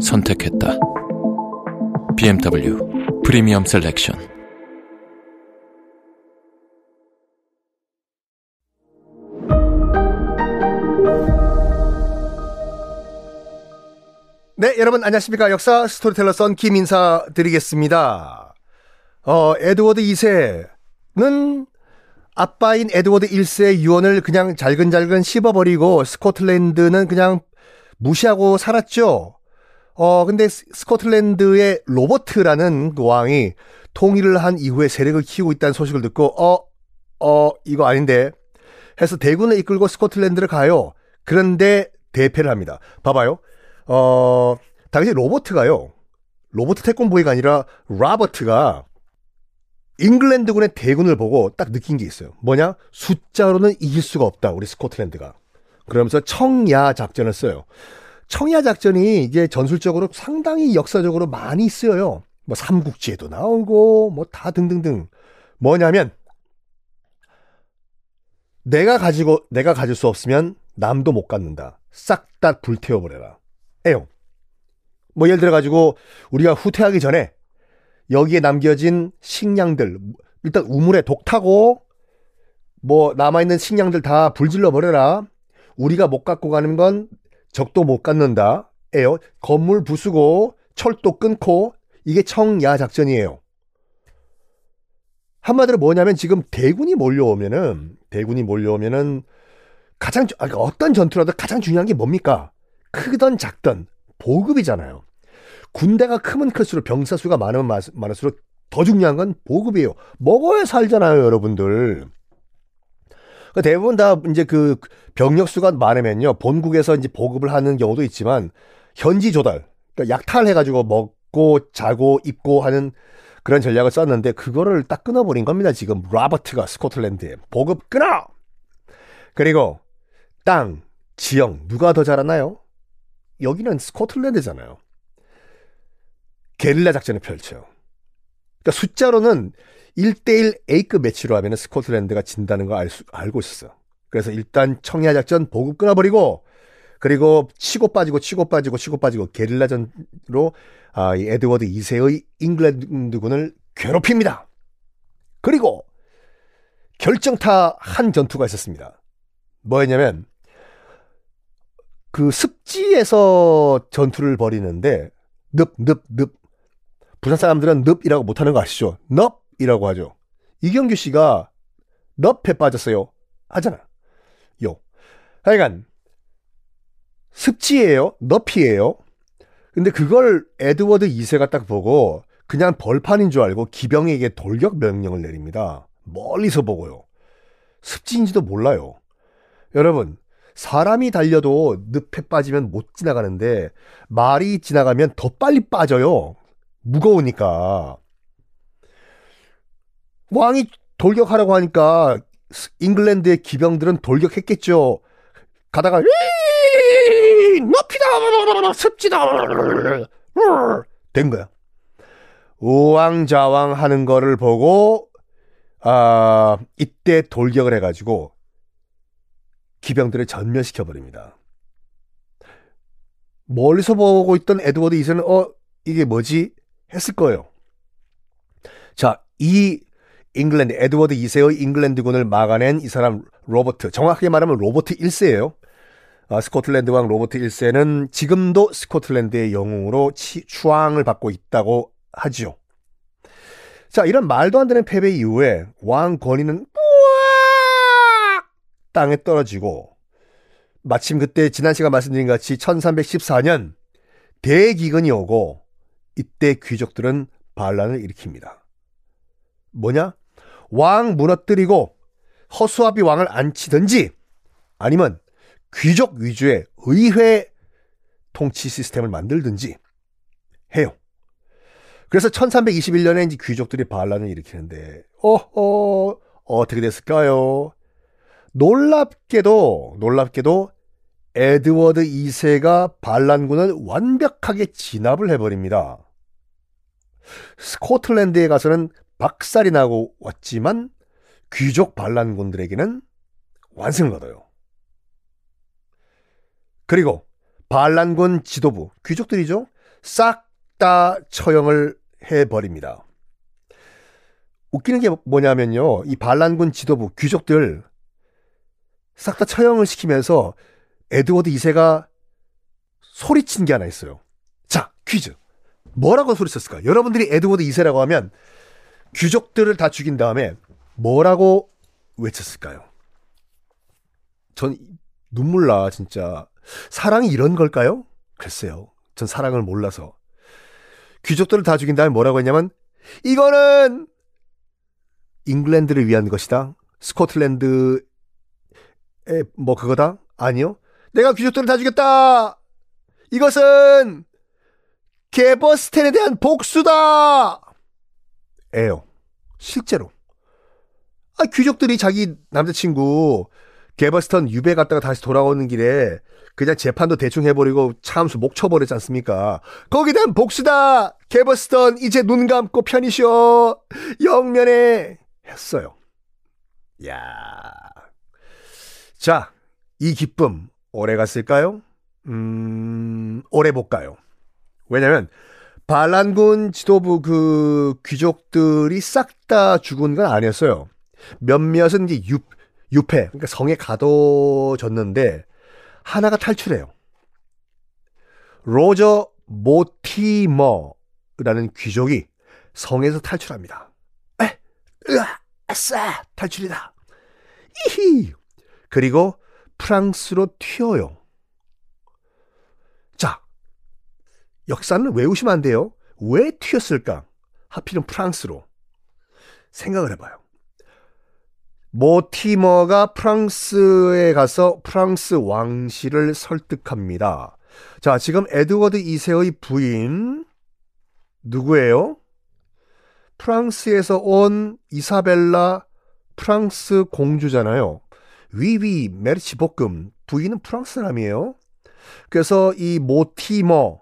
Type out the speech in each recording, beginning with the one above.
선택했다. BMW 프리미엄 셀렉션. 네, 여러분 안녕하십니까. 역사 스토리텔러 썬킴 인사 드리겠습니다. 어, 에드워드 2세는 아빠인 에드워드 1세의 유언을 그냥 잘근잘근 씹어버리고 스코틀랜드는 그냥 무시하고 살았죠. 어, 근데 스- 스코틀랜드의 로버트라는 그 왕이 통일을 한 이후에 세력을 키우고 있다는 소식을 듣고, 어, 어, 이거 아닌데. 해서 대군을 이끌고 스코틀랜드를 가요. 그런데 대패를 합니다. 봐봐요. 어, 당시 로버트가요. 로버트 태권브이가 아니라 로버트가 잉글랜드군의 대군을 보고 딱 느낀 게 있어요. 뭐냐? 숫자로는 이길 수가 없다. 우리 스코틀랜드가. 그러면서 청야 작전을 써요. 청야 작전이 이게 전술적으로 상당히 역사적으로 많이 쓰여요. 뭐 삼국지에도 나오고 뭐 다 등등등. 뭐냐면 내가 가지고 내가 가질 수 없으면 남도 못 갖는다. 싹 다 불태워 버려라. 에요. 뭐 예를 들어 가지고 우리가 후퇴하기 전에 여기에 남겨진 식량들 일단 우물에 독 타고 뭐 남아 있는 식량들 다 불질러 버려라. 우리가 못 갖고 가는 건 적도 못 갖는다. 에요. 건물 부수고 철도 끊고 이게 청야 작전이에요. 한마디로 뭐냐면 지금 대군이 몰려오면은 대군이 몰려오면은 가장 주- 아, 그러니까 어떤 전투라도 가장 중요한 게 뭡니까? 크던 작던 보급이잖아요. 군대가 크면 클수록 병사 수가 많으면 많- 많을수록 더 중요한 건 보급이에요. 먹어야 살잖아요, 여러분들. 그 대부분 다 이제 그 병력 수가 많으면요 본국에서 이제 보급을 하는 경우도 있지만 현지 조달, 그러니까 약탈해가지고 먹고 자고 입고 하는 그런 전략을 썼는데 그거를 딱 끊어버린 겁니다. 지금 로버트가 스코틀랜드에 보급 끊어. 그리고 땅, 지형 누가 더 잘하나요? 여기는 스코틀랜드잖아요. 게릴라 작전을 펼쳐요. 그러니까 숫자로는 1대1 A급 매치로 하면 스코틀랜드가 진다는 거알 수, 알고 있었어요. 그래서 일단 청야 작전 보급 끊어버리고 그리고 치고 빠지고 치고 빠지고 치고 빠지고 게릴라전으로 아, 이 에드워드 2세의 잉글랜드군을 괴롭힙니다. 그리고 결정타 한 전투가 있었습니다. 뭐였냐면 그 습지에서 전투를 벌이는데 늪, 늪, 늪. 부산 사람들은 늪이라고 못하는 거 아시죠? 넙이라고 하죠. 이경규 씨가 넙에 빠졌어요. 하잖아. 요. 하여간 습지예요. 넙이에요. 근데 그걸 에드워드 2세가 딱 보고 그냥 벌판인 줄 알고 기병에게 돌격 명령을 내립니다. 멀리서 보고요. 습지인지도 몰라요. 여러분, 사람이 달려도 늪에 빠지면 못 지나가는데 말이 지나가면 더 빨리 빠져요. 무거우니까. 왕이 돌격하라고 하니까 잉글랜드의 기병들은 돌격했겠죠. 가다가 "이, 높이다 습지다 된 거야. 우왕좌왕 하는 거를 보고 아 이때 돌격을 해가지고 기병들을 전멸시켜 버립니다. 멀리서 보고 있던 에드워드 2세는 어 이게 뭐지 했을 거예요. 자, 이 잉글랜드 에드워드 2세의 잉글랜드군을 막아낸 이 사람 로버트 정확하게 말하면 로버트 1세예요. 아, 스코틀랜드 왕 로버트 1세는 지금도 스코틀랜드의 영웅으로 치, 추앙을 받고 있다고 하지요. 자, 이런 말도 안 되는 패배 이후에 왕 권위는 땅에 떨어지고 마침 그때 지난 시간 말씀드린 것 같이 1314년 대기근이 오고 이때 귀족들은 반란을 일으킵니다. 뭐냐? 왕 무너뜨리고 허수아비 왕을 앉히든지 아니면 귀족 위주의 의회 통치 시스템을 만들든지 해요. 그래서 1321년에 이제 귀족들이 반란을 일으키는데, 어, 어, 어떻게 됐을까요? 놀랍게도, 놀랍게도 에드워드 2세가 반란군을 완벽하게 진압을 해버립니다. 스코틀랜드에 가서는 박살이 나고 왔지만 귀족 반란군들에게는 완승을 거둬요. 그리고 반란군 지도부, 귀족들이죠. 싹 다 처형을 해버립니다. 웃기는 게 뭐냐면요. 이 반란군 지도부, 귀족들 싹 다 처형을 시키면서 에드워드 2세가 소리친 게 하나 있어요. 자, 퀴즈. 뭐라고 소리쳤을까? 여러분들이 에드워드 2세라고 하면 귀족들을 다 죽인 다음에 뭐라고 외쳤을까요? 전 눈물 나, 진짜. 사랑이 이런 걸까요? 글쎄요. 전 사랑을 몰라서. 귀족들을 다 죽인 다음에 뭐라고 했냐면, 이거는 잉글랜드를 위한 것이다. 스코틀랜드의 뭐 그거다? 아니요. 내가 귀족들을 다 죽였다! 이것은 개버스텐에 대한 복수다! 에요. 실제로. 아, 귀족들이 자기 남자친구 개버스턴 유배 갔다가 다시 돌아오는 길에 그냥 재판도 대충 해버리고 참수 목 쳐버렸지 않습니까? 거기에 대한 복수다! 개버스턴 이제 눈 감고 편히 쉬어! 영면에 했어요. 야 자, 이 기쁨 오래 갔을까요? 음, 오래 못 가요. 왜냐면 반란군 지도부 그 귀족들이 싹 다 죽은 건 아니었어요. 몇몇은 이제 유, 유패, 그러니까 성에 가둬졌는데 하나가 탈출해요. 로저 모티머라는 귀족이 성에서 탈출합니다. 에, 으아, 아싸, 탈출이다. 이히. 그리고 프랑스로 튀어요. 자, 역사는 외우시면 안 돼요. 왜 튀었을까? 하필은 프랑스로. 생각을 해봐요. 모티머가 프랑스에 가서 프랑스 왕실을 설득합니다. 자, 지금 에드워드 2세의 부인, 누구예요? 프랑스에서 온 이사벨라 프랑스 공주잖아요. 위위 메르치 볶음 부인은 프랑스 사람이에요. 그래서 이 모티머가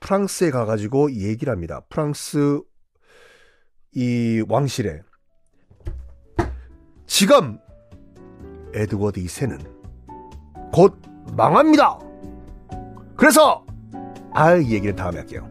프랑스에 가가지고 얘기를 합니다. 프랑스 이 왕실에 지금 에드워드 2세는 곧 망합니다. 그래서 아, 이 얘기는 다음에 할게요.